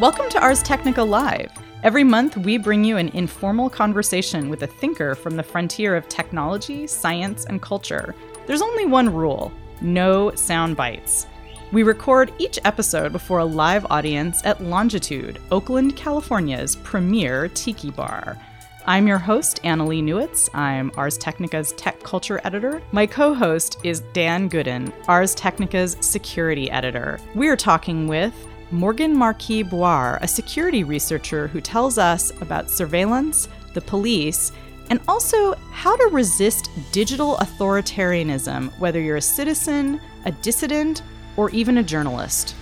Welcome to Ars Technica Live. Every month, we bring you an informal conversation with a thinker from the frontier of technology, science, and culture. There's only one rule no sound bites. We record each episode before a live audience at Longitude, Oakland, California's premier tiki bar. I'm your host, Annalee Newitz. I'm Ars Technica's tech culture editor. My co host is Dan Goodin, Ars Technica's security editor. We're talking with Morgan Marquis Boire, a security researcher who tells us about surveillance, the police, and also how to resist digital authoritarianism, whether you're a citizen, a dissident, or even a journalist.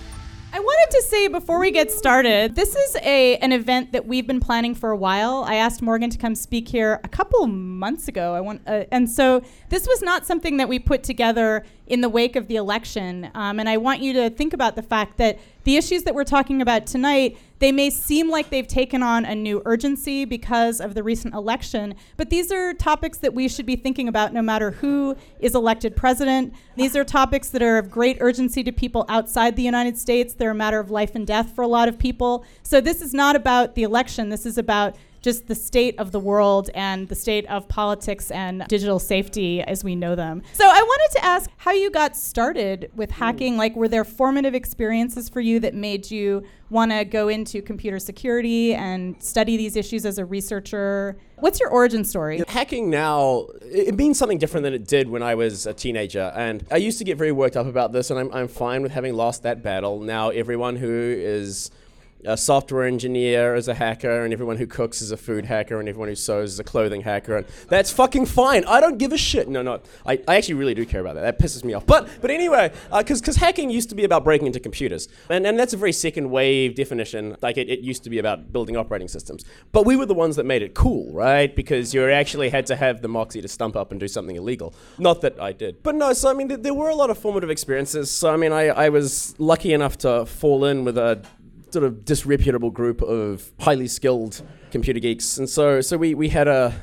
I wanted to say before we get started, this is a an event that we've been planning for a while. I asked Morgan to come speak here a couple months ago. I want, uh, and so this was not something that we put together in the wake of the election. Um, and I want you to think about the fact that the issues that we're talking about tonight, they may seem like they've taken on a new urgency because of the recent election, but these are topics that we should be thinking about no matter who is elected president. These are topics that are of great urgency to people outside the United States. They're a matter of life and death for a lot of people. So this is not about the election. This is about just the state of the world and the state of politics and digital safety as we know them. So I wanted to ask how you got started with hacking. Like, were there formative experiences for you that made you want to go into computer security and study these issues as a researcher? What's your origin story? Hacking now, it means something different than it did when I was a teenager. And I used to get very worked up about this, and I'm, I'm fine with having lost that battle. Now, everyone who is a software engineer is a hacker, and everyone who cooks is a food hacker, and everyone who sews is a clothing hacker, and that's fucking fine. I don't give a shit. No, no, I, I actually really do care about that. That pisses me off. But but anyway, because uh, because hacking used to be about breaking into computers, and and that's a very second wave definition. Like it, it used to be about building operating systems, but we were the ones that made it cool, right? Because you actually had to have the moxie to stump up and do something illegal. Not that I did, but no. So I mean, th- there were a lot of formative experiences. So I mean, I I was lucky enough to fall in with a sort of disreputable group of highly skilled computer geeks. And so, so we, we had a,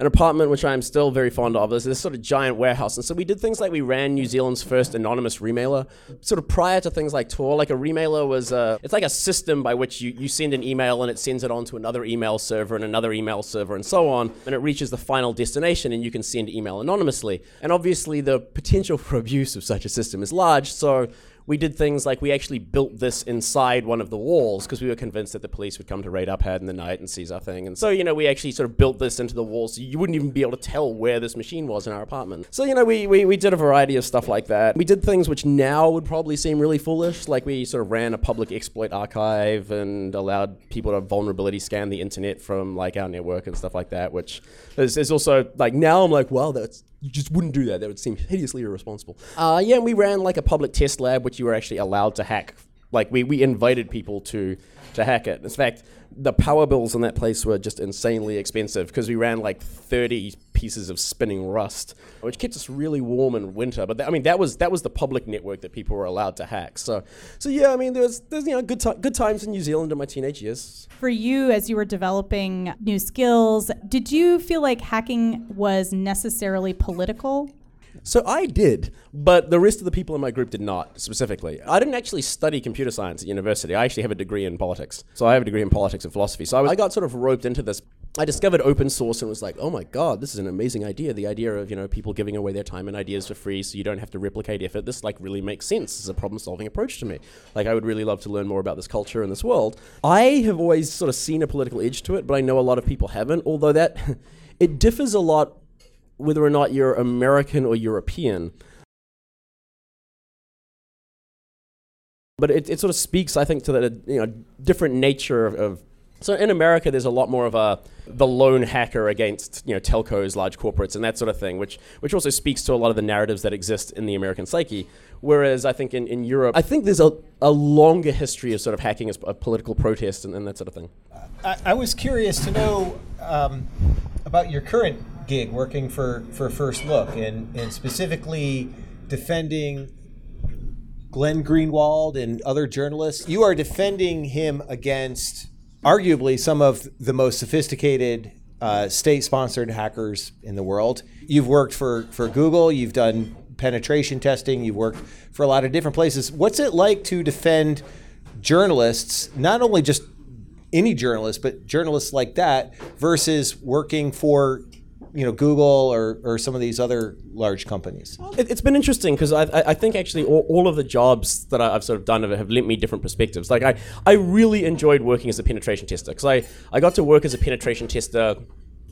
an apartment which I'm still very fond of. There's this sort of giant warehouse. And so we did things like we ran New Zealand's first anonymous remailer. Sort of prior to things like Tor, like a remailer was a, it's like a system by which you, you send an email and it sends it on to another email server and another email server and so on. And it reaches the final destination and you can send email anonymously. And obviously the potential for abuse of such a system is large. So we did things like we actually built this inside one of the walls because we were convinced that the police would come to raid our pad in the night and seize our thing. And so, you know, we actually sort of built this into the walls so you wouldn't even be able to tell where this machine was in our apartment. So, you know, we, we, we did a variety of stuff like that. We did things which now would probably seem really foolish, like we sort of ran a public exploit archive and allowed people to vulnerability scan the internet from like our network and stuff like that, which is, is also like now I'm like, wow, that's you just wouldn't do that. That would seem hideously irresponsible. Uh, yeah, and we ran like a public test lab, which you were actually allowed to hack. Like we, we invited people to to hack it. In fact, the power bills in that place were just insanely expensive because we ran like 30 pieces of spinning rust, which kept us really warm in winter. But th- I mean, that was that was the public network that people were allowed to hack. So, so yeah, I mean, there's there's you know good t- good times in New Zealand in my teenage years. For you, as you were developing new skills, did you feel like hacking was necessarily political? So I did, but the rest of the people in my group did not specifically. I didn't actually study computer science at university. I actually have a degree in politics. So I have a degree in politics and philosophy. So I, was, I got sort of roped into this. I discovered open source and was like, oh my god, this is an amazing idea. The idea of you know people giving away their time and ideas for free, so you don't have to replicate effort. This like really makes sense as a problem-solving approach to me. Like I would really love to learn more about this culture and this world. I have always sort of seen a political edge to it, but I know a lot of people haven't. Although that it differs a lot whether or not you're American or European. But it, it sort of speaks, I think, to the you know different nature of, of so in America, there's a lot more of a the lone hacker against you know telcos, large corporates, and that sort of thing, which which also speaks to a lot of the narratives that exist in the American psyche. Whereas I think in, in Europe, I think there's a, a longer history of sort of hacking as a political protest and, and that sort of thing. I, I was curious to know um, about your current gig working for, for First Look and, and specifically defending Glenn Greenwald and other journalists. You are defending him against arguably some of the most sophisticated uh, state sponsored hackers in the world. You've worked for, for Google, you've done penetration testing, you've worked for a lot of different places. What's it like to defend journalists, not only just any journalists, but journalists like that, versus working for you know Google or, or some of these other large companies? It, has been interesting because I, I think actually all, all of the jobs that I, have sort of done have lent me different perspectives. Like I, I really enjoyed working as a penetration tester because I, I got to work as a penetration tester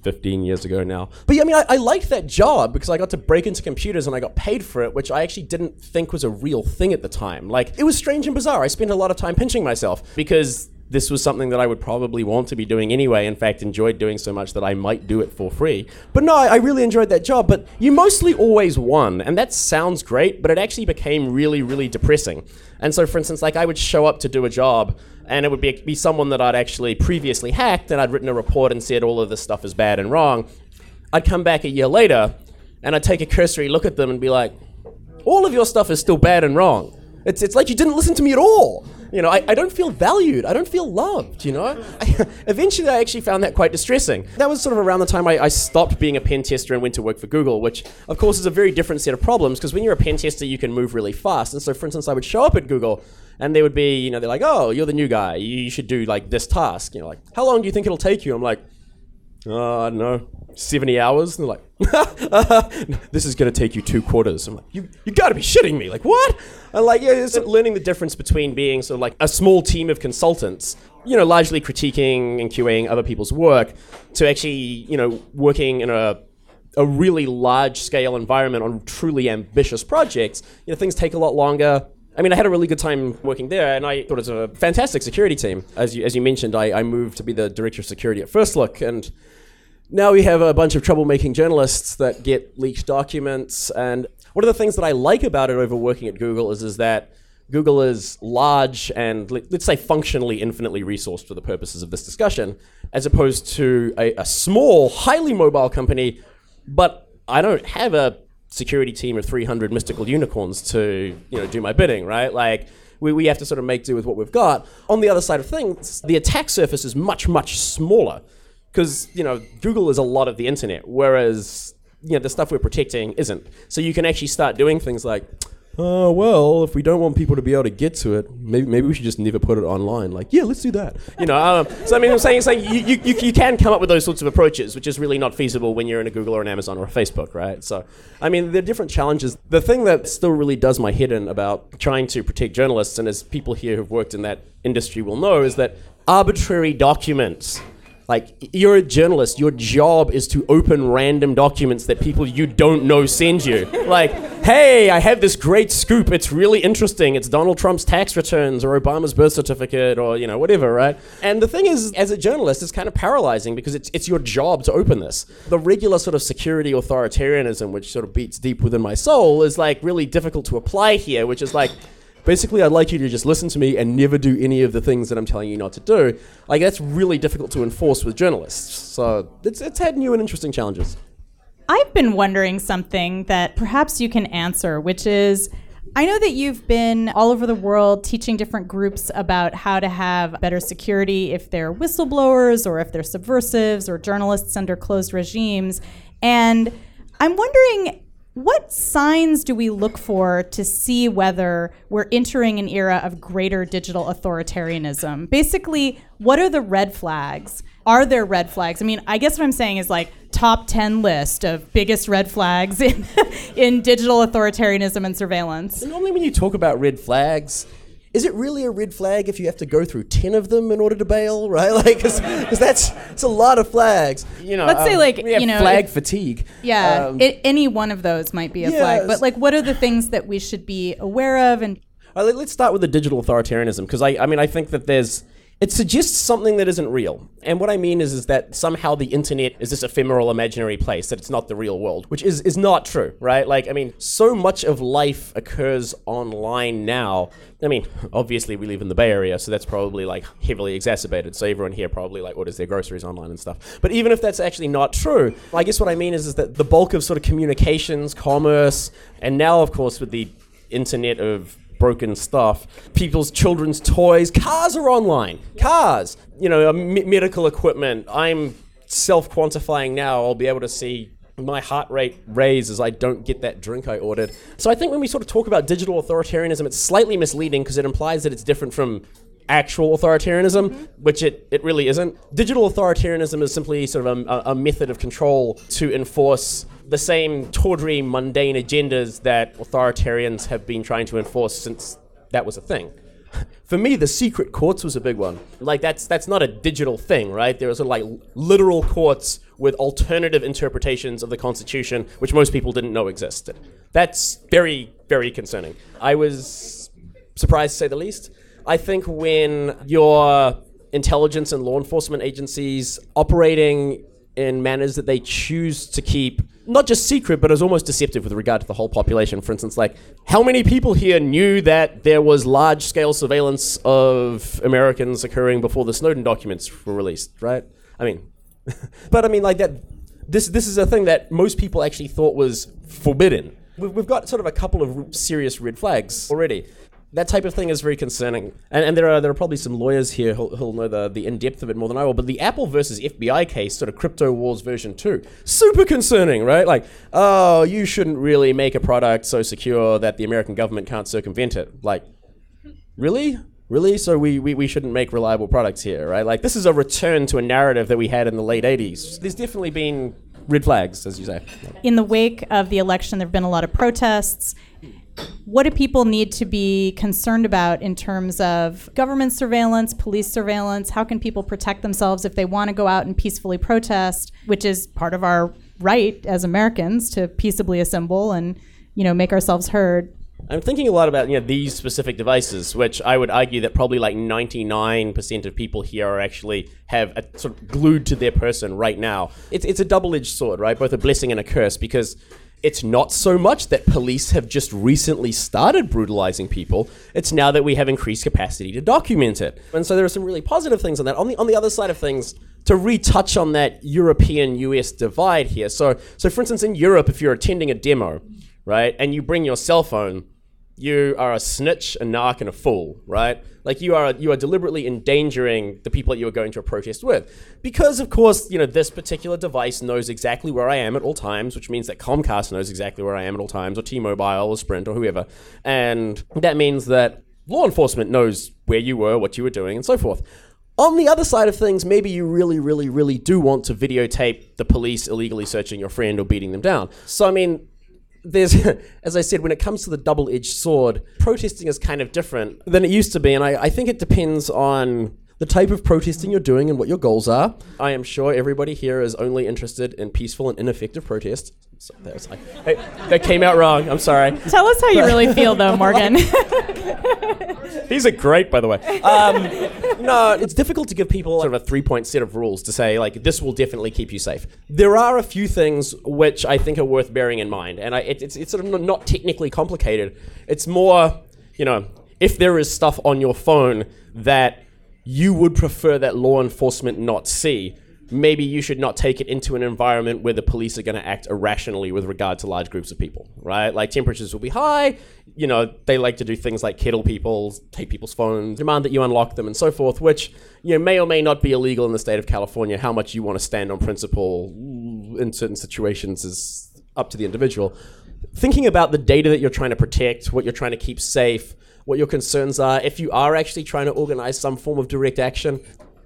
15 years ago now. But yeah, I mean, I, I, liked that job because I got to break into computers and I got paid for it, which I actually didn't think was a real thing at the time. Like, it was strange and bizarre. I spent a lot of time pinching myself because this was something that I would probably want to be doing anyway. In fact, enjoyed doing so much that I might do it for free. But no, I really enjoyed that job. But you mostly always won. And that sounds great, but it actually became really, really depressing. And so, for instance, like I would show up to do a job and it would be, be someone that I'd actually previously hacked and I'd written a report and said all of this stuff is bad and wrong. I'd come back a year later and I'd take a cursory look at them and be like, all of your stuff is still bad and wrong. It's, it's like you didn't listen to me at all. You know, I, I don't feel valued. I don't feel loved, you know? I, eventually, I actually found that quite distressing. That was sort of around the time I, I stopped being a pen tester and went to work for Google, which, of course, is a very different set of problems because when you're a pen tester, you can move really fast. And so, for instance, I would show up at Google and they would be, you know, they're like, oh, you're the new guy. You should do like this task. You know, like, how long do you think it'll take you? I'm like, uh, I don't know, 70 hours. And they're like, this is going to take you two quarters. I'm like, you, you got to be shitting me. Like, what? And like, yeah, it's learning the difference between being sort of like a small team of consultants, you know, largely critiquing and QAing other people's work, to actually, you know, working in a a really large scale environment on truly ambitious projects, you know, things take a lot longer. I mean, I had a really good time working there, and I thought it was a fantastic security team. As you, as you mentioned, I, I moved to be the director of security at First Look, and now we have a bunch of troublemaking journalists that get leaked documents. And one of the things that I like about it over working at Google is, is that Google is large and let's say functionally infinitely resourced for the purposes of this discussion, as opposed to a, a small, highly mobile company. But I don't have a security team of 300 mystical unicorns to you know do my bidding, right? Like we, we have to sort of make do with what we've got. On the other side of things, the attack surface is much, much smaller because you know Google is a lot of the internet, whereas you know the stuff we're protecting isn't. So you can actually start doing things like, oh well, if we don't want people to be able to get to it, maybe maybe we should just never put it online. Like, yeah, let's do that. You know, um, so I mean, I'm saying, saying you, you, you can come up with those sorts of approaches, which is really not feasible when you're in a Google or an Amazon or a Facebook, right? So, I mean, there are different challenges. The thing that still really does my head in about trying to protect journalists, and as people here who've worked in that industry will know, is that arbitrary documents like, you're a journalist. Your job is to open random documents that people you don't know send you. Like, hey, I have this great scoop. It's really interesting. It's Donald Trump's tax returns or Obama's birth certificate or, you know, whatever, right? And the thing is, as a journalist, it's kind of paralyzing because it's, it's your job to open this. The regular sort of security authoritarianism, which sort of beats deep within my soul, is like really difficult to apply here, which is like, Basically, I'd like you to just listen to me and never do any of the things that I'm telling you not to do. Like, that's really difficult to enforce with journalists. So it's, it's had new and interesting challenges. I've been wondering something that perhaps you can answer, which is I know that you've been all over the world teaching different groups about how to have better security if they're whistleblowers or if they're subversives or journalists under closed regimes. And I'm wondering what signs do we look for to see whether we're entering an era of greater digital authoritarianism? Basically, what are the red flags? Are there red flags? I mean, I guess what I'm saying is like top 10 list of biggest red flags in, in digital authoritarianism and surveillance. Normally, when you talk about red flags, is it really a red flag if you have to go through 10 of them in order to bail, right? Like, because that's it's a lot of flags. You know, let's um, say like you know flag if, fatigue. Yeah, um, it, any one of those might be a yes. flag. But like, what are the things that we should be aware of? And right, let's start with the digital authoritarianism because I, I mean, I think that there's it suggests something that isn't real. And what I mean is, is that somehow the internet is this ephemeral imaginary place, that it's not the real world, which is, is not true, right? Like, I mean, so much of life occurs online now. I mean, obviously we live in the Bay Area, so that's probably like heavily exacerbated. So everyone here probably like orders their groceries online and stuff. But even if that's actually not true, I guess what I mean is, is that the bulk of sort of communications, commerce, and now of course with the internet of broken stuff. People's children's toys, cars are online. Cars, you know, medical equipment. I'm self quantifying now. I'll be able to see my heart rate raise as I don't get that drink I ordered. So I think when we sort of talk about digital authoritarianism, it's slightly misleading because it implies that it's different from actual authoritarianism, which it, it really isn't. Digital authoritarianism is simply sort of a, a method of control to enforce the same tawdry, mundane agendas that authoritarians have been trying to enforce since that was a thing. For me, the secret courts was a big one. Like that's that's not a digital thing, right? There are sort of like literal courts with alternative interpretations of the Constitution, which most people didn't know existed. That's very, very concerning. I was surprised to say the least. I think when your intelligence and law enforcement agencies operating in manners that they choose to keep not just secret, but as almost deceptive with regard to the whole population. For instance, like how many people here knew that there was large scale surveillance of Americans occurring before the Snowden documents were released, right? I mean, but I mean, like that. This this is a thing that most people actually thought was forbidden. We've, we've got sort of a couple of serious red flags already that type of thing is very concerning. And, and there are there are probably some lawyers here who'll, who'll know the, the in depth of it more than I will. But the Apple versus FBI case, sort of crypto wars version two, super concerning, right? Like, oh, you shouldn't really make a product so secure that the American government can't circumvent it. Like, really? Really? So we, we, we shouldn't make reliable products here, right? Like, this is a return to a narrative that we had in the late 80s. There's definitely been red flags, as you say. In the wake of the election, there have been a lot of protests what do people need to be concerned about in terms of government surveillance, police surveillance? How can people protect themselves if they want to go out and peacefully protest, which is part of our right as Americans to peaceably assemble and you know make ourselves heard? I'm thinking a lot about you know these specific devices, which I would argue that probably like 99% of people here are actually have a, sort of glued to their person right now. It's it's a double-edged sword, right? Both a blessing and a curse because it's not so much that police have just recently started brutalizing people. It's now that we have increased capacity to document it. And so there are some really positive things on that. On the on the other side of things, to retouch on that European US divide here. So so for instance in Europe if you're attending a demo, right, and you bring your cell phone, you are a snitch, a narc, and a fool, right? Like you are you are deliberately endangering the people that you are going to a protest with, because of course you know this particular device knows exactly where I am at all times, which means that Comcast knows exactly where I am at all times, or T-Mobile, or Sprint, or whoever, and that means that law enforcement knows where you were, what you were doing, and so forth. On the other side of things, maybe you really, really, really do want to videotape the police illegally searching your friend or beating them down. So I mean, there's, as I said, when it comes to the double edged sword, protesting is kind of different than it used to be. And I, I think it depends on the type of protesting you're doing and what your goals are. I am sure everybody here is only interested in peaceful and ineffective protest. So there's like, hey, that came out wrong. I'm sorry. Tell us how you really feel, though, Morgan. These are great, by the way. Um, no, it's difficult to give people sort of a three point set of rules to say, like, this will definitely keep you safe. There are a few things which I think are worth bearing in mind. And I, it, it's, it's sort of not technically complicated. It's more, you know, if there is stuff on your phone that you would prefer that law enforcement not see, maybe you should not take it into an environment where the police are going to act irrationally with regard to large groups of people, right? Like temperatures will be high. You know, they like to do things like kettle people, take people's phones, demand that you unlock them, and so forth, which you know may or may not be illegal in the state of California. How much you want to stand on principle in certain situations is up to the individual. Thinking about the data that you're trying to protect, what you're trying to keep safe, what your concerns are, if you are actually trying to organize some form of direct action,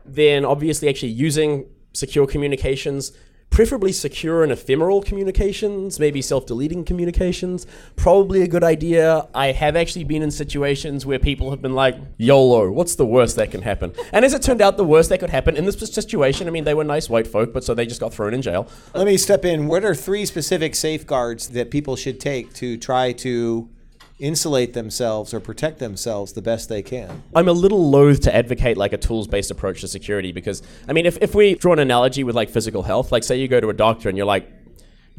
then obviously actually using secure communications, preferably secure and ephemeral communications, maybe self deleting communications. Probably a good idea. I have actually been in situations where people have been like, YOLO, what's the worst that can happen? And as it turned out, the worst that could happen in this situation, I mean, they were nice white folk, but so they just got thrown in jail. Let me step in. What are three specific safeguards that people should take to try to insulate themselves or protect themselves the best they can. I'm a little loath to advocate like a tools based approach to security because, I mean, if, if we draw an analogy with like physical health, like say you go to a doctor and you're like,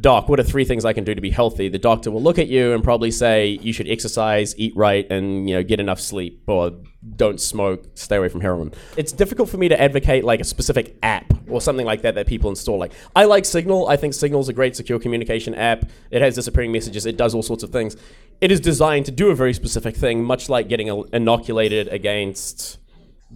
Doc, what are three things I can do to be healthy? The doctor will look at you and probably say you should exercise, eat right, and you know get enough sleep, or don't smoke, stay away from heroin. It's difficult for me to advocate like a specific app or something like that that people install. Like I like Signal. I think Signal is a great secure communication app. It has disappearing messages. It does all sorts of things. It is designed to do a very specific thing, much like getting inoculated against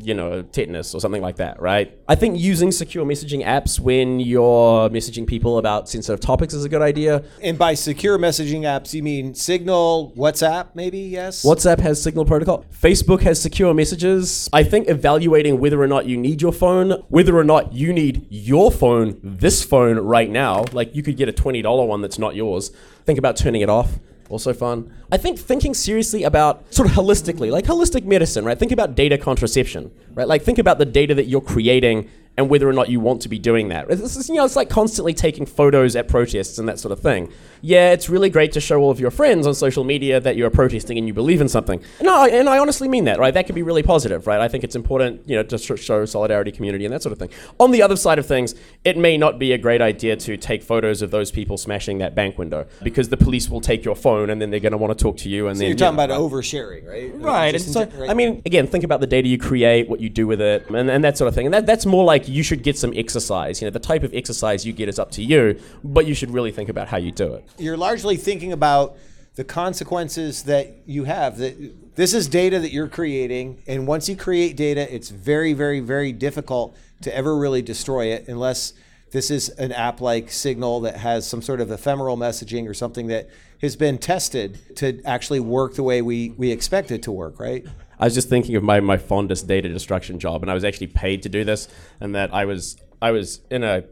you know, tetanus or something like that, right? I think using secure messaging apps when you're messaging people about sensitive topics is a good idea. And by secure messaging apps, you mean Signal, WhatsApp, maybe? Yes. WhatsApp has Signal protocol. Facebook has secure messages. I think evaluating whether or not you need your phone, whether or not you need your phone, this phone right now, like you could get a $20 one that's not yours. Think about turning it off also fun. I think thinking seriously about sort of holistically, like holistic medicine, right? Think about data contraception, right? Like think about the data that you're creating and whether or not you want to be doing that. You know, it's like constantly taking photos at protests and that sort of thing. Yeah, it's really great to show all of your friends on social media that you're protesting and you believe in something. No, and I honestly mean that, right? That could be really positive, right? I think it's important, you know, to show solidarity, community, and that sort of thing. On the other side of things, it may not be a great idea to take photos of those people smashing that bank window because the police will take your phone and then they're going to want to talk to you. And so then you're talking yeah, about oversharing, right? Right. And so, right. I mean, again, think about the data you create, what you do with it, and, and that sort of thing. And that, that's more like you should get some exercise. You know, the type of exercise you get is up to you, but you should really think about how you do it. You're largely thinking about the consequences that you have that this is data that you're creating and once you create data it's very very very difficult to ever really destroy it unless this is an app like signal that has some sort of ephemeral messaging or something that has been tested to actually work the way we, we expect it to work right? I was just thinking of my, my fondest data destruction job, and I was actually paid to do this, and that I was I was in a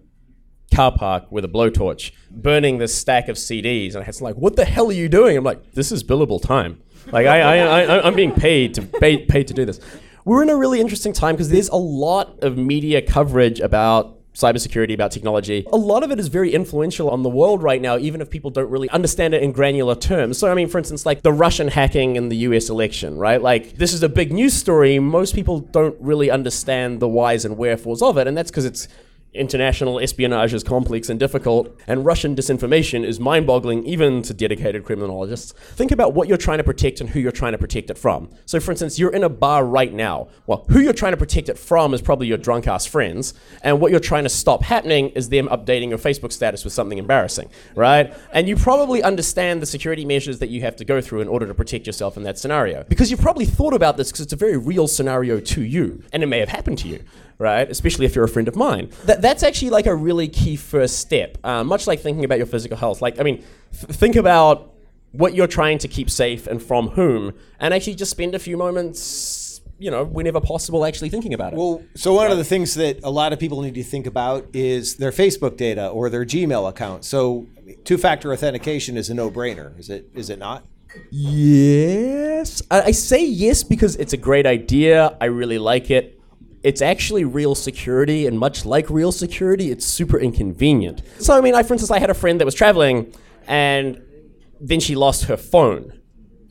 car park with a blowtorch burning this stack of CDs, and I was like, "What the hell are you doing?" I'm like, "This is billable time. Like I, I, I I'm being paid to pay, paid to do this." We're in a really interesting time because there's a lot of media coverage about cybersecurity, about technology. A lot of it is very influential on the world right now, even if people don't really understand it in granular terms. So, I mean, for instance, like the Russian hacking in the US election, right? Like, this is a big news story. Most people don't really understand the whys and wherefores of it, and that's because it's international espionage is complex and difficult, and Russian disinformation is mind boggling even to dedicated criminologists. Think about what you're trying to protect and who you're trying to protect it from. So, for instance, you're in a bar right now. Well, who you're trying to protect it from is probably your drunk ass friends, and what you're trying to stop happening is them updating your Facebook status with something embarrassing, right? And you probably understand the security measures that you have to go through in order to protect yourself in that scenario. Because you've probably thought about this because it's a very real scenario to you, and it may have happened to you right? Especially if you're a friend of mine. That, that's actually like a really key first step. Uh, much like thinking about your physical health. Like, I mean, th- think about what you're trying to keep safe and from whom, and actually just spend a few moments, you know, whenever possible, actually thinking about it. Well, so one of the things that a lot of people need to think about is their Facebook data or their Gmail account. So two-factor authentication is a no-brainer, is it? Is it not? Yes. I, I say yes because it's a great idea. I really like it. It's actually real security, and much like real security, it's super inconvenient. So, I mean, I, for instance, I had a friend that was traveling, and then she lost her phone.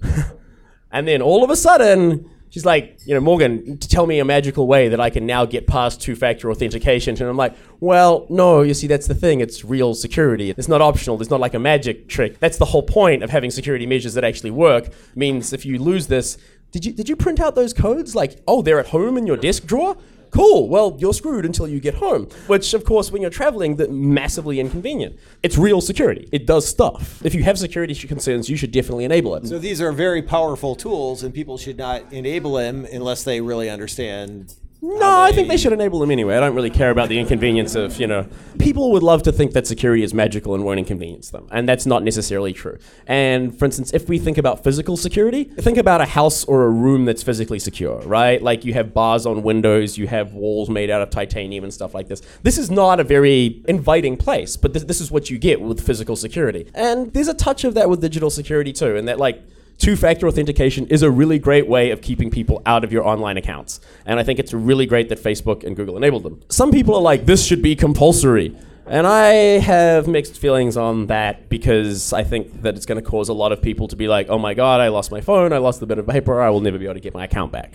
and then all of a sudden, she's like, you know, Morgan, tell me a magical way that I can now get past two factor authentication. And I'm like, well, no, you see, that's the thing. It's real security. It's not optional. It's not like a magic trick. That's the whole point of having security measures that actually work. Means if you lose this, did you, did you print out those codes? Like, oh, they're at home in your desk drawer? Cool. Well, you're screwed until you get home. Which, of course, when you're traveling, that massively inconvenient. It's real security. It does stuff. If you have security concerns, you should definitely enable it. So these are very powerful tools, and people should not enable them unless they really understand. No, I think they should enable them anyway. I don't really care about the inconvenience of, you know, people would love to think that security is magical and won't inconvenience them. And that's not necessarily true. And for instance, if we think about physical security, think about a house or a room that's physically secure, right? Like you have bars on windows, you have walls made out of titanium and stuff like this. This is not a very inviting place, but this, this is what you get with physical security. And there's a touch of that with digital security too, and that like Two factor authentication is a really great way of keeping people out of your online accounts. And I think it's really great that Facebook and Google enabled them. Some people are like, this should be compulsory. And I have mixed feelings on that because I think that it's going to cause a lot of people to be like, oh my God, I lost my phone, I lost the bit of paper, I will never be able to get my account back.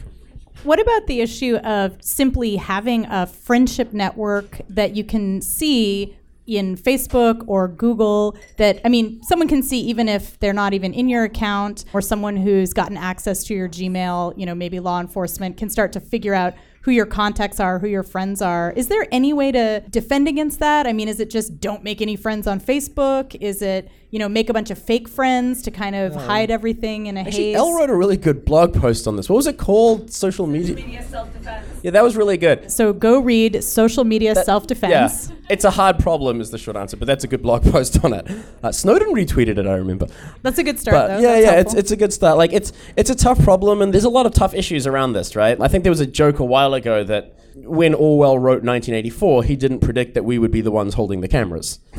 What about the issue of simply having a friendship network that you can see in Facebook or Google that I mean someone can see even if they're not even in your account or someone who's gotten access to your Gmail, you know, maybe law enforcement can start to figure out who your contacts are, who your friends are. Is there any way to defend against that? I mean, is it just don't make any friends on Facebook? Is it, you know, make a bunch of fake friends to kind of hide everything in a Actually, haze? Elle wrote a really good blog post on this. What was it called? Social media? media self-defense. Yeah, that was really good. So go read Social Media Self Defense. Yeah, it's a hard problem, is the short answer, but that's a good blog post on it. Uh, Snowden retweeted it, I remember. That's a good start, But though. yeah, That's yeah, it's, it's a good start. Like it's it's a tough problem, and there's a lot of tough issues around this, right? I think there was a joke a while ago that when Orwell wrote 1984, he didn't predict that we would be the ones holding the cameras.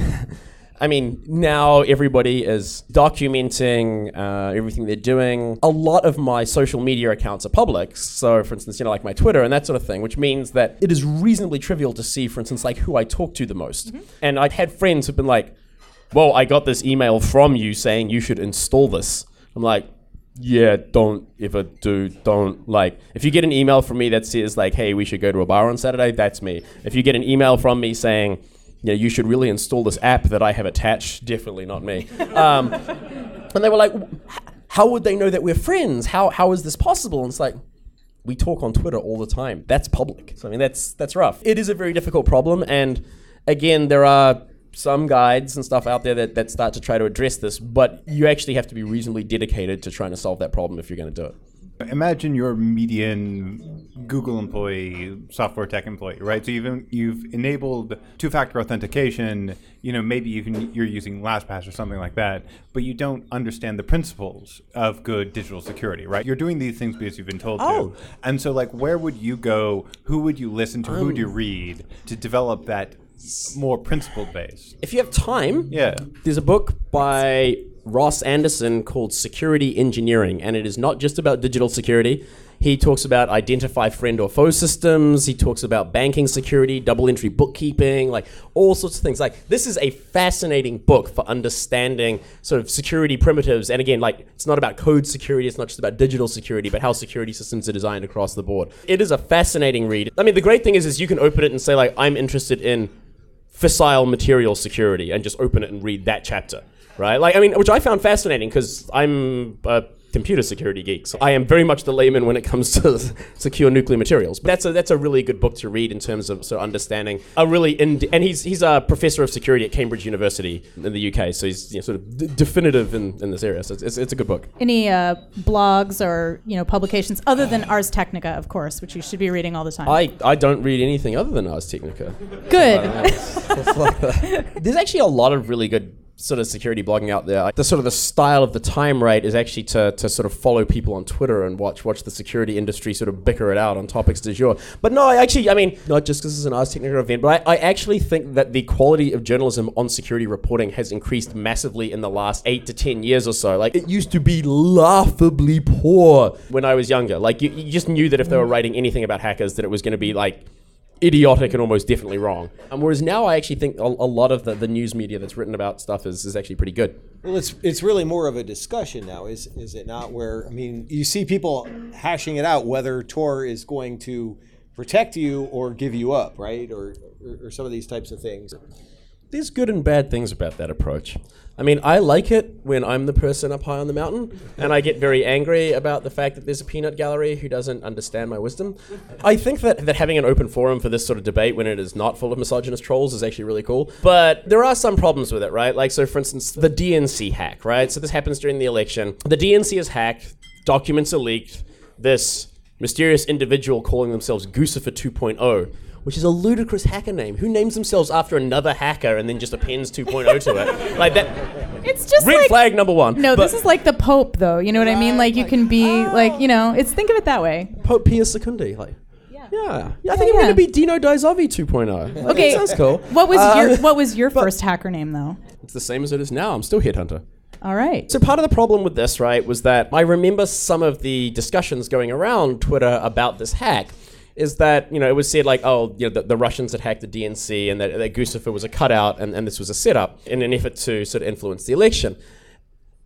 I mean, now everybody is documenting uh, everything they're doing. A lot of my social media accounts are public. So, for instance, you know, like my Twitter and that sort of thing, which means that it is reasonably trivial to see, for instance, like who I talk to the most. And I've had friends who've been like, well, I got this email from you saying you should install this. I'm like, yeah, don't ever do, don't like. If you get an email from me that says like, hey, we should go to a bar on Saturday, that's me. If you get an email from me saying, yeah, you should really install this app that I have attached, definitely not me. Um, and they were like, how would they know that we're friends? How how is this possible? And it's like, we talk on Twitter all the time. That's public. So I mean, that's that's rough. It is a very difficult problem, and again, there are some guides and stuff out there that, that start to try to address this, but you actually have to be reasonably dedicated to trying to solve that problem if you're going to do it. Imagine your median Google employee, software tech employee, right? So you've you've enabled two-factor authentication. You know, maybe you can you're using LastPass or something like that, but you don't understand the principles of good digital security, right? You're doing these things because you've been told Oh. to. And so, like, where would you go? Who would you listen to? Who would you um. read to develop that more principled base? If you have time, Yeah. there's a book by Ross Anderson called Security Engineering, and it is not just about digital security. He talks about identify friend or foe systems. He talks about banking security, double entry bookkeeping, like all sorts of things. Like this is a fascinating book for understanding sort of security primitives. And again, like it's not about code security, it's not just about digital security, but how security systems are designed across the board. It is a fascinating read. I mean, the great thing is, is you can open it and say like, I'm interested in fissile material security and just open it and read that chapter, right? Like, I mean, which I found fascinating because I'm a computer security geek. So I am very much the layman when it comes to secure nuclear materials. But that's a that's a really good book to read in terms of sort of understanding a really in and he's he's a professor of security at Cambridge University in the UK. So he's you know, sort of d- definitive in, in this area. So it's, it's, it's a good book. Any uh, blogs or you know publications other than Ars Technica, of course, which you should be reading all the time. I, I don't read anything other than Ars Technica. Good. There's actually a lot of really good sort of security blogging out there. The sort of the style of the time rate is actually to, to sort of follow people on Twitter and watch watch the security industry sort of bicker it out on topics du jour. But no, I actually, I mean, not just because it's an Ars Technica event, but I, I actually think that the quality of journalism on security reporting has increased massively in the last eight to ten years or so. Like it used to be laughably poor when I was younger. Like you, you just knew that if they were writing anything about hackers, that it was going to be like idiotic and almost definitely wrong. Um, whereas now I actually think a, a lot of the, the news media that's written about stuff is, is actually pretty good. Well, it's it's really more of a discussion now, is is it not? Where I mean, you see people hashing it out whether Tor is going to protect you or give you up, right? Or or, or some of these types of things. There's good and bad things about that approach. I mean, I like it when I'm the person up high on the mountain, and I get very angry about the fact that there's a peanut gallery who doesn't understand my wisdom. I think that, that having an open forum for this sort of debate when it is not full of misogynist trolls is actually really cool. But there are some problems with it, right? Like, so for instance, the DNC hack, right? So this happens during the election. The DNC is hacked, documents are leaked. This mysterious individual calling themselves Guccifer 2.0 which is a ludicrous hacker name. Who names themselves after another hacker and then just appends 2.0 to it? Like that. it's just Red like flag number one. no, this is like the Pope, though. You know what I mean? Like you can be like you know, it's think of it that way. Pope Pius Secundi. Like, yeah, yeah. I think Yeah, I'm going to be Dino Dai Zovi 2.0. Okay, that sounds cool. What was Uh, your What was your first hacker name, though? It's the same as it is now. I'm still Headhunter. All right. So part of the problem with this, right, was that I remember some of the discussions going around Twitter about this hack. Is that you know it was said like oh you know the, the Russians had hacked the DNC and that, that Guccifer was a cutout and, and this was a setup in an effort to sort of influence the election.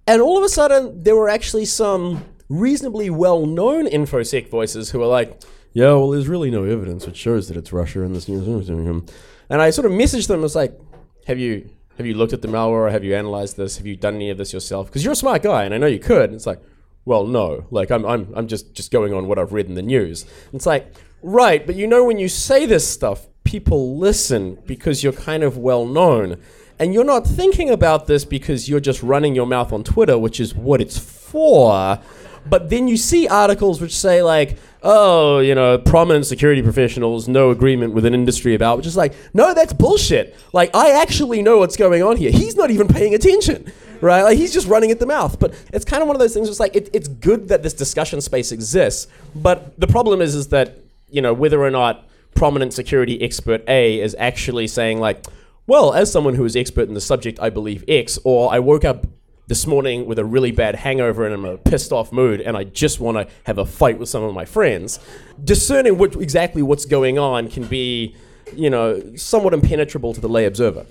And all of a sudden, there were actually some reasonably well known InfoSec voices who were like, yeah, well, there's really no evidence which shows that it's Russia and this news. And I sort of messaged them, I was like, have you. Have you looked at the malware? Or Have you analyzed this? Have you done any of this yourself? Because you're a smart guy, and I know you could. And it's like, well, no. Like I'm, I'm, I'm just, just going on what I've read in the news. And it's like, right, but you know, when you say this stuff, people listen because you're kind of well known. And you're not thinking about this because you're just running your mouth on Twitter, which is what it's for. But then you see articles which say like, oh, you know, prominent security professionals, no agreement with an industry about, which is like, no, that's bullshit. Like, I actually know what's going on here. He's not even paying attention, right? Like, he's just running at the mouth. But it's kind of one of those things. It's like it, it's good that this discussion space exists, but the problem is, is that you know whether or not prominent security expert A is actually saying like, well, as someone who is expert in the subject, I believe X, or I woke up this morning with a really bad hangover and I'm in a pissed off mood and I just want to have a fight with some of my friends. Discerning what, exactly what's going on can be, you know, somewhat impenetrable to the lay observer.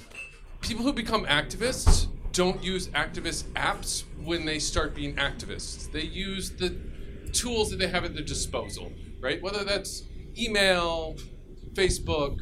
People who become activists don't use activist apps when they start being activists. They use the tools that they have at their disposal, right? Whether that's email, Facebook.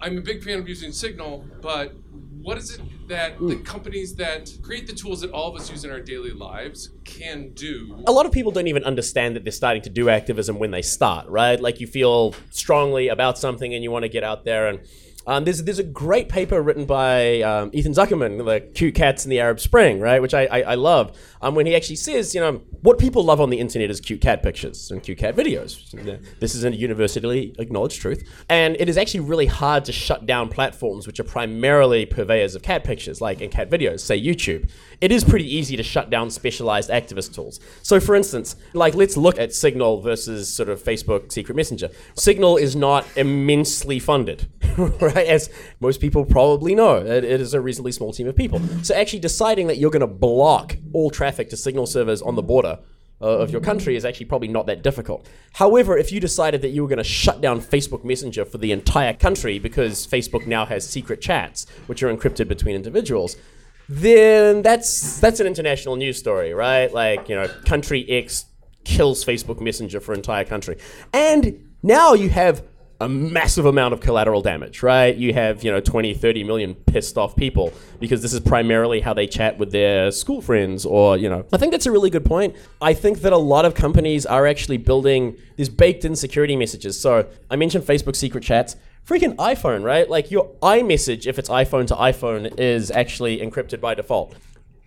I'm a big fan of using Signal, but what is it that the hmm. companies that create the tools that all of us use in our daily lives can do? A lot of people don't even understand that they're starting to do activism when they start, right? Like you feel strongly about something and you want to get out there and um, there's there's a great paper written by um, Ethan Zuckerman, the cute cats in the Arab Spring, right? Which I, I, I love. Um, when he actually says, you know, what people love on the internet is cute cat pictures and cute cat videos. This is a universally acknowledged truth, and it is actually really hard to shut down platforms which are primarily purveyors of cat pictures, like in cat videos, say YouTube. It is pretty easy to shut down specialized activist tools. So, for instance, like let's look at Signal versus sort of Facebook Secret Messenger. Signal is not immensely funded, right? As most people probably know, it, it is a reasonably small team of people. So, actually deciding that you're going to block all traffic to Signal servers on the border uh, of your country is actually probably not that difficult. However, if you decided that you were going to shut down Facebook Messenger for the entire country because Facebook now has secret chats which are encrypted between individuals, then that's that's an international news story, right? Like, you know, country X kills Facebook Messenger for entire country. And now you have a massive amount of collateral damage, right? You have, you know, 20, 30 million pissed off people because this is primarily how they chat with their school friends or, you know. I think that's a really good point. I think that a lot of companies are actually building these baked in security messages. So I mentioned Facebook secret chats. Freaking iPhone, right? Like your iMessage, if it's iPhone to iPhone, is actually encrypted by default.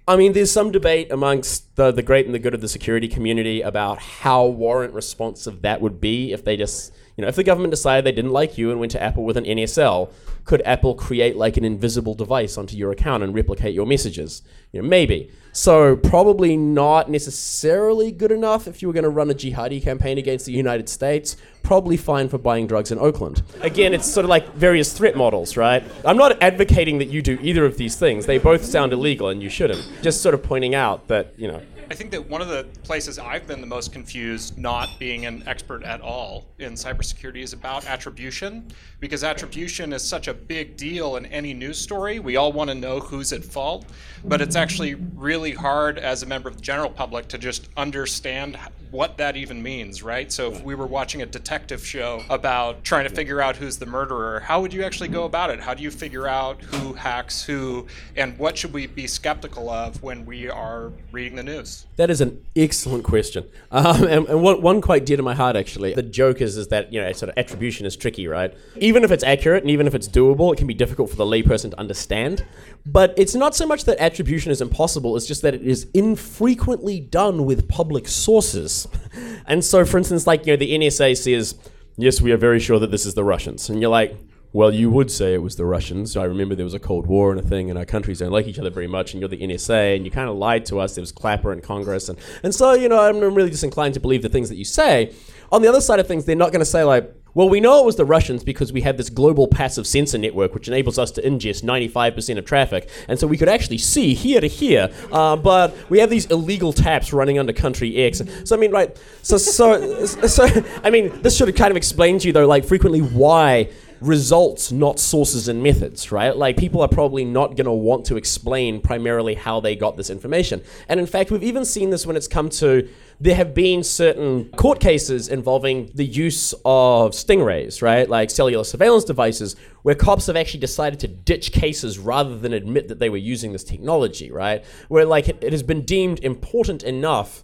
I mean, there's some debate amongst the, the great and the good of the security community about how warrant responsive that would be if they just you know, if the government decided they didn't like you and went to Apple with an NSL, could Apple create like an invisible device onto your account and replicate your messages? You know, maybe. So probably not necessarily good enough if you were going to run a jihadi campaign against the United States. Probably fine for buying drugs in Oakland. Again, it's sort of like various threat models, right? I'm not advocating that you do either of these things. They both sound illegal and you shouldn't. Just sort of pointing out that, you know, I think that one of the places I've been the most confused, not being an expert at all in cybersecurity, is about attribution, because attribution is such a big deal in any news story. We all want to know who's at fault, but it's actually really hard as a member of the general public to just understand what that even means, right? So if we were watching a detective show about trying to figure out who's the murderer, how would you actually go about it? How do you figure out who hacks who, and what should we be skeptical of when we are reading the news? That is an excellent question, um, and, and one, one, quite dear to my heart actually. The joke is is that you know sort of attribution is tricky, right? Even if it's accurate and even if it's doable, it can be difficult for the layperson to understand. But it's not so much that attribution is impossible; it's just that it is infrequently done with public sources. and so, for instance, like you know, the NSA says, "Yes, we are very sure that this is the Russians," and you're like well, you would say it was the Russians. I remember there was a Cold War and a thing, and our countries don't like each other very much, and you're the NSA, and you kind of lied to us. There was Clapper in Congress, and, and so, you know, I'm really disinclined to believe the things that you say. On the other side of things, they're not going to say, like, well, we know it was the Russians because we have this global passive sensor network which enables us to ingest 95% of traffic. And so we could actually see here to here. Uh, but we have these illegal taps running under country X. So, I mean, right. So, so, so, I mean, this should kind of explain to you, though, like, frequently why results, not sources and methods, right? Like people are probably not going to want to explain primarily how they got this information. And in fact, we've even seen this when it's come to there have been certain court cases involving the use of stingrays, right? Like cellular surveillance devices, where cops have actually decided to ditch cases rather than admit that they were using this technology, right? Where like it, has been deemed important enough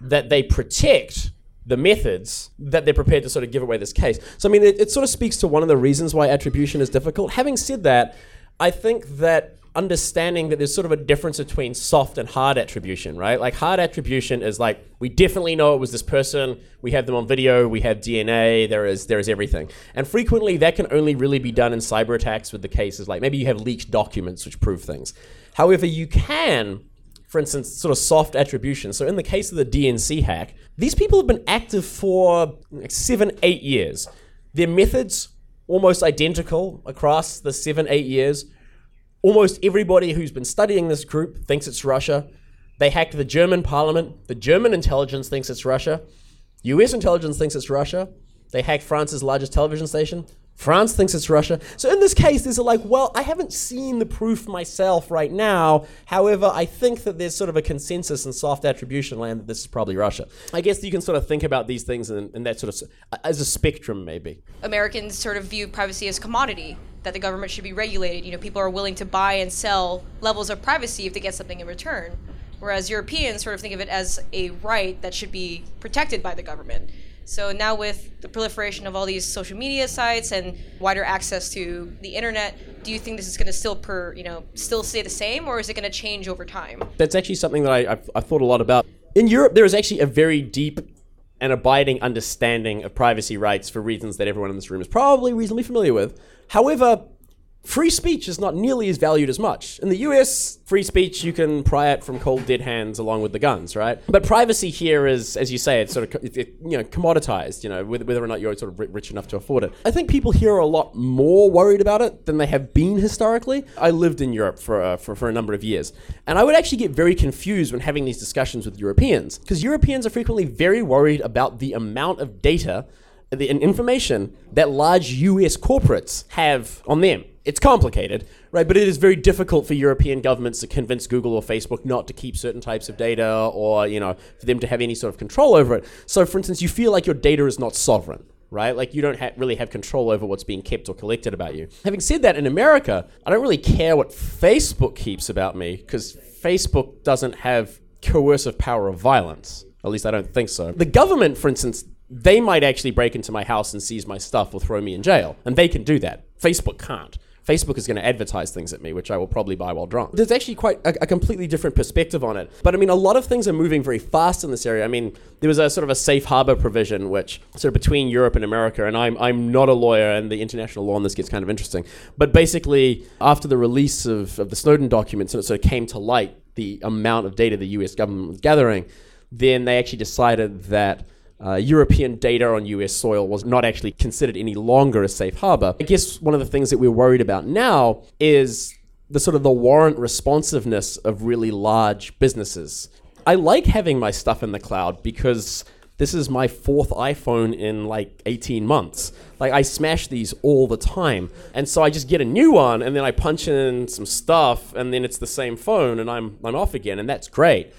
that they protect the methods that they're prepared to sort of give away this case. So, I mean, it, it, sort of speaks to one of the reasons why attribution is difficult. Having said that, I think that understanding that there's sort of a difference between soft and hard attribution, right? Like hard attribution is like we definitely know it was this person. We have them on video. We have DNA. There is there is everything. And frequently that can only really be done in cyber attacks with the cases like maybe you have leaked documents which prove things. However, you can for instance, sort of soft attribution. So in the case of the DNC hack, these people have been active for like seven, eight years. Their methods almost identical across the seven, eight years. Almost everybody who's been studying this group thinks it's Russia. They hacked the German parliament. The German intelligence thinks it's Russia. US intelligence thinks it's Russia. They hacked France's largest television station. France thinks it's Russia. So in this case, there's a like, well, I haven't seen the proof myself right now. However, I think that there's sort of a consensus in soft attribution land that this is probably Russia. I guess you can sort of think about these things in, in that sort of as a spectrum, maybe. Americans sort of view privacy as commodity that the government should be regulated. You know, people are willing to buy and sell levels of privacy if they get something in return. Whereas Europeans sort of think of it as a right that should be protected by the government. So now with the proliferation of all these social media sites and wider access to the internet, do you think this is going to still per you know still stay the same, or is it going to change over time? That's actually something that I, I've, I've thought a lot about. In Europe, there is actually a very deep and abiding understanding of privacy rights for reasons that everyone in this room is probably reasonably familiar with. However, free speech is not nearly as valued as much. In the US, free speech, you can pry it from cold dead hands along with the guns, right? But privacy here is, as you say, it's sort of, you know, commoditized, you know, whether or not you're sort of rich enough to afford it. I think people here are a lot more worried about it than they have been historically. I lived in Europe for, uh, for, for a number of years, and I would actually get very confused when having these discussions with Europeans, because Europeans are frequently very worried about the amount of data the information that large US corporates have on them it's complicated, right? But it is very difficult for European governments to convince Google or Facebook not to keep certain types of data or, you know, for them to have any sort of control over it. So, for instance, you feel like your data is not sovereign, right? Like you don't ha- really have control over what's being kept or collected about you. Having said that, in America, I don't really care what Facebook keeps about me because Facebook doesn't have coercive power of violence. At least I don't think so. The government, for instance, they might actually break into my house and seize my stuff or throw me in jail. And they can do that. Facebook can't. Facebook is going to advertise things at me, which I will probably buy while drunk. There's actually quite a, a, completely different perspective on it. But I mean, a lot of things are moving very fast in this area. I mean, there was a sort of a safe harbor provision, which sort of between Europe and America, and I'm, I'm not a lawyer, and the international law on this gets kind of interesting. But basically, after the release of, of the Snowden documents, and it sort of came to light the amount of data the US government was gathering, then they actually decided that uh, European data on US soil was not actually considered any longer a safe harbor. I guess one of the things that we're worried about now is the sort of the warrant responsiveness of really large businesses. I like having my stuff in the cloud because this is my fourth iPhone in like 18 months. Like I smash these all the time. And so I just get a new one and then I punch in some stuff and then it's the same phone and I'm I'm off again and that's great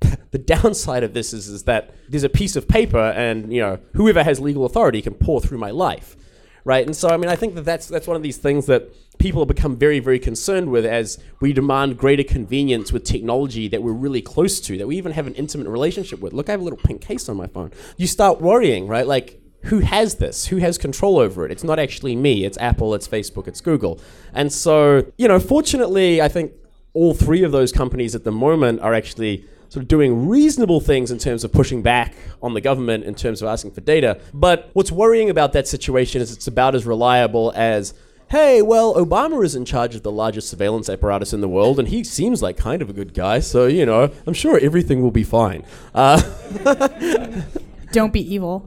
the downside of this is, is that there's a piece of paper and you know whoever has legal authority can pour through my life right and so i mean i think that that's that's one of these things that people have become very very concerned with as we demand greater convenience with technology that we're really close to that we even have an intimate relationship with look i have a little pink case on my phone you start worrying right like who has this? Who has control over it? It's not actually me. It's Apple, it's Facebook, it's Google. And so, you know, fortunately, I think all three of those companies at the moment are actually sort of doing reasonable things in terms of pushing back on the government in terms of asking for data. But what's worrying about that situation is it's about as reliable as hey, well, Obama is in charge of the largest surveillance apparatus in the world, and he seems like kind of a good guy, so, you know, I'm sure everything will be fine. Uh, Don't be evil.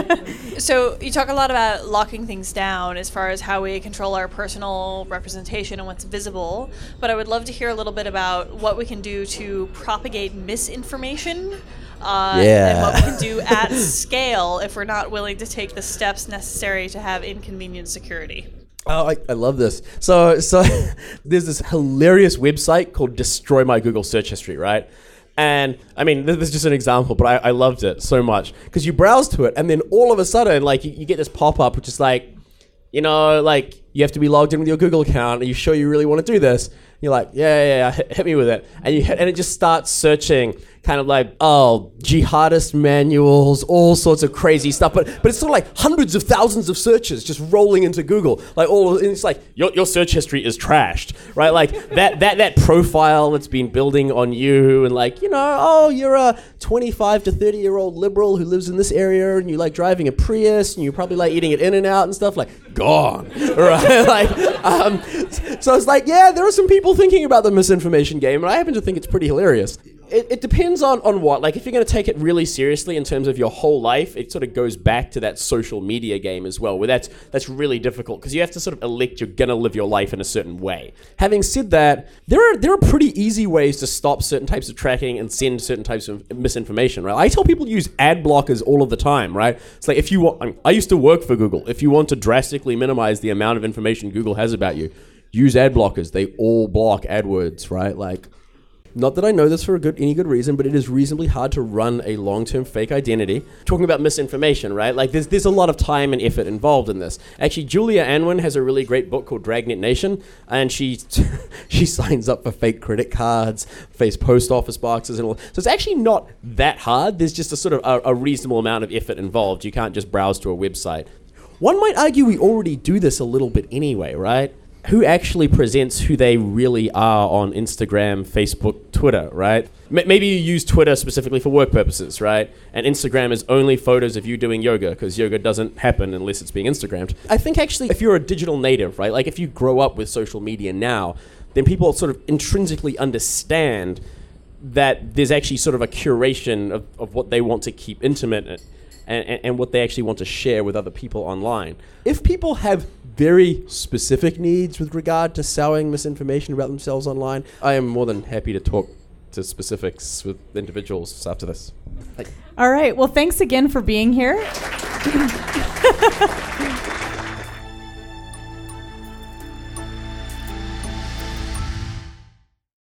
so you talk a lot about locking things down as far as how we control our personal representation and what's visible. But I would love to hear a little bit about what we can do to propagate misinformation. Uh, Yeah. And what we can do at scale if we're not willing to take the steps necessary to have inconvenient security. Oh, I, I love this. So, so there's this hilarious website called Destroy My Google Search History, right? And I mean, this is just an example, but I, I loved it so much because you browse to it, and then all of a sudden, like, you, you get this pop up, which is like, you know, like you have to be logged in with your Google account. Are you sure you really want to do this? You're like, yeah, yeah, yeah, hit, me with it, and you hit, and it just starts searching, kind of like, oh, jihadist manuals, all sorts of crazy stuff. But but it's sort of like hundreds of thousands of searches just rolling into Google, like all, and it's like your, your search history is trashed, right? Like that that that profile that's been building on you, and like you know, oh, you're a 25 to 30 year old liberal who lives in this area, and you like driving a Prius, and you probably like eating at In and Out and stuff, like gone, right? like, um, so it's like, yeah, there are some people thinking about the misinformation game, and I happen to think it's pretty hilarious. It, it depends on, on what. Like, if you're going to take it really seriously in terms of your whole life, it sort of goes back to that social media game as well, where that's that's really difficult because you have to sort of elect you're going to live your life in a certain way. Having said that, there are there are pretty easy ways to stop certain types of tracking and send certain types of misinformation. Right? I tell people to use ad blockers all of the time. Right? It's like if you want, I, used to work for Google. If you want to drastically minimize the amount of information Google has about you, use ad blockers. They all block AdWords. Right? Like not that I know this for a good any good reason, but it is reasonably hard to run a long-term fake identity. Talking about misinformation, right? Like there's there's a lot of time and effort involved in this. Actually, Julia Angwin has a really great book called Dragnet Nation, and she she signs up for fake credit cards, face post office boxes, and all. So it's actually not that hard. There's just a sort of a, a reasonable amount of effort involved. You can't just browse to a website. One might argue we already do this a little bit anyway, right? Who actually presents who they really are on Instagram, Facebook, Twitter, right? M- maybe you use Twitter specifically for work purposes, right? And Instagram is only photos of you doing yoga because yoga doesn't happen unless it's being Instagrammed. I think actually, if you're a digital native, right, like if you grow up with social media now, then people sort of intrinsically understand that there's actually sort of a curation of, of what they want to keep intimate and, and, and what they actually want to share with other people online. If people have very specific needs with regard to sowing misinformation about themselves online, I am more than happy to talk to specifics with individuals after this. All right. Well, thanks again for being here.